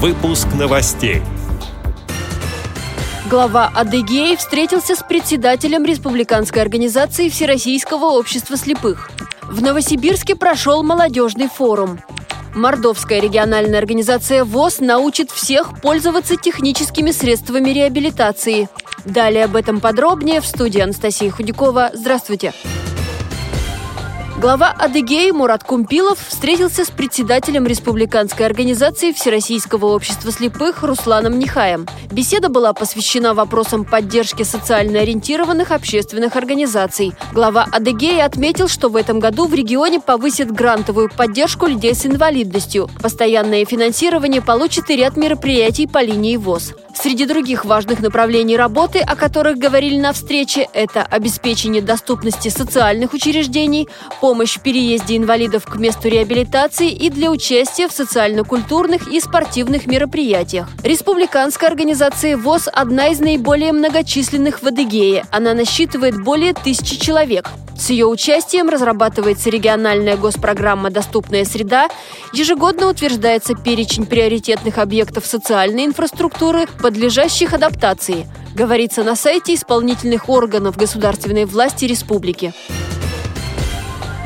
Выпуск новостей. Глава Адыгеи встретился с председателем республиканской организации Всероссийского общества слепых. В Новосибирске прошел молодежный форум. Мордовская региональная организация ВОЗ научит всех пользоваться техническими средствами реабилитации. Далее об этом подробнее в студии Анастасии Худякова. Здравствуйте. Здравствуйте. Глава Адыгеи Мурат Кумпилов встретился с председателем республиканской организации Всероссийского общества слепых Русланом Нихаем. Беседа была посвящена вопросам поддержки социально ориентированных общественных организаций. Глава Адыгеи отметил, что в этом году в регионе повысит грантовую поддержку людей с инвалидностью. Постоянное финансирование получит и ряд мероприятий по линии ВОЗ. Среди других важных направлений работы, о которых говорили на встрече, это обеспечение доступности социальных учреждений, помощь в переезде инвалидов к месту реабилитации и для участия в социально-культурных и спортивных мероприятиях. Республиканская организация ВОЗ – одна из наиболее многочисленных в Адыгее. Она насчитывает более тысячи человек. С ее участием разрабатывается региональная госпрограмма «Доступная среда», ежегодно утверждается перечень приоритетных объектов социальной инфраструктуры, подлежащих адаптации, говорится на сайте исполнительных органов государственной власти республики.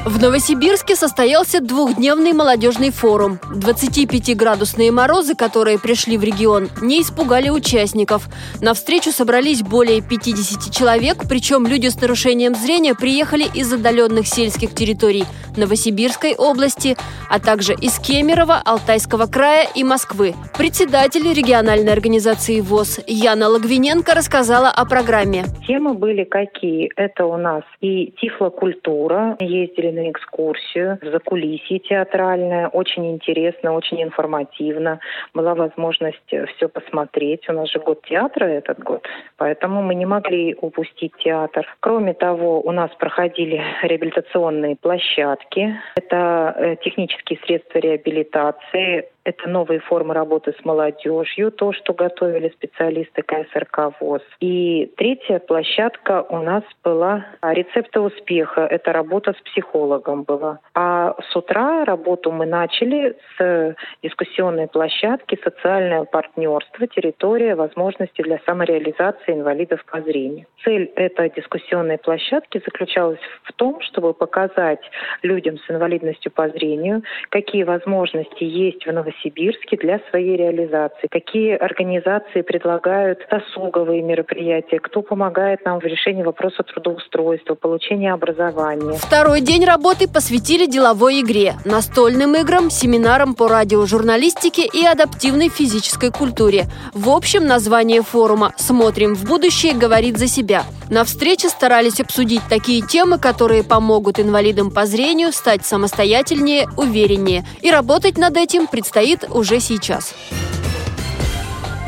В Новосибирске состоялся двухдневный молодежный форум. 25-градусные морозы, которые пришли в регион, не испугали участников. На встречу собрались более 50 человек, причем люди с нарушением зрения приехали из отдаленных сельских территорий Новосибирской области, а также из Кемерово, Алтайского края и Москвы. Председатель региональной организации ВОЗ Яна Лагвиненко рассказала о программе. Темы были какие? Это у нас и тифлокультура, ездили на экскурсию за кулисье театральное. Очень интересно, очень информативно. Была возможность все посмотреть. У нас же год театра этот год, поэтому мы не могли упустить театр. Кроме того, у нас проходили реабилитационные площадки. Это э, технические средства реабилитации, это новые формы работы с молодежью, то, что готовили специалисты КСРК ВОЗ. И третья площадка у нас была рецепты успеха. Это работа с психологом была. А с утра работу мы начали с дискуссионной площадки «Социальное партнерство. Территория возможностей для самореализации инвалидов по зрению». Цель этой дискуссионной площадки заключалась в том, чтобы показать людям с инвалидностью по зрению, какие возможности есть в Новосибирске для своей реализации? Какие организации предлагают досуговые мероприятия? Кто помогает нам в решении вопроса трудоустройства, получения образования? Второй день работы посвятили деловой игре, настольным играм, семинарам по радиожурналистике и адаптивной физической культуре. В общем, название форума «Смотрим в будущее» говорит за себя. На встрече старались обсудить такие темы, которые помогут инвалидам по зрению стать самостоятельнее, увереннее. И работать над этим предстоит стоит уже сейчас.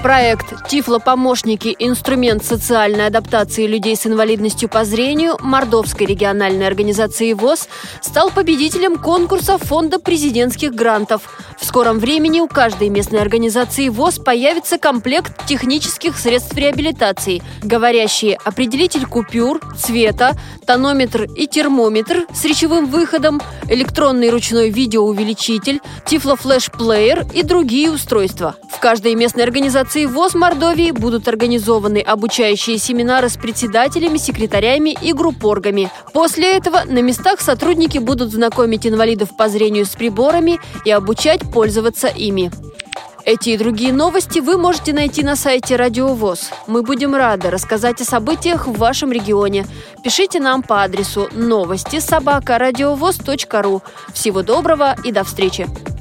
Проект «Тифлопомощники. Инструмент социальной адаптации людей с инвалидностью по зрению» Мордовской региональной организации ВОЗ стал победителем конкурса Фонда президентских грантов. В скором времени у каждой местной организации ВОЗ появится комплект технических средств реабилитации, говорящие определитель купюр, цвета, тонометр и термометр с речевым выходом, электронный ручной видеоувеличитель, тифлофлеш-плеер и другие устройства. Каждой местной организации ВОЗ Мордовии будут организованы обучающие семинары с председателями, секретарями и группоргами. После этого на местах сотрудники будут знакомить инвалидов по зрению с приборами и обучать пользоваться ими. Эти и другие новости вы можете найти на сайте Радио ВОЗ. Мы будем рады рассказать о событиях в вашем регионе. Пишите нам по адресу новости собака ру. Всего доброго и до встречи!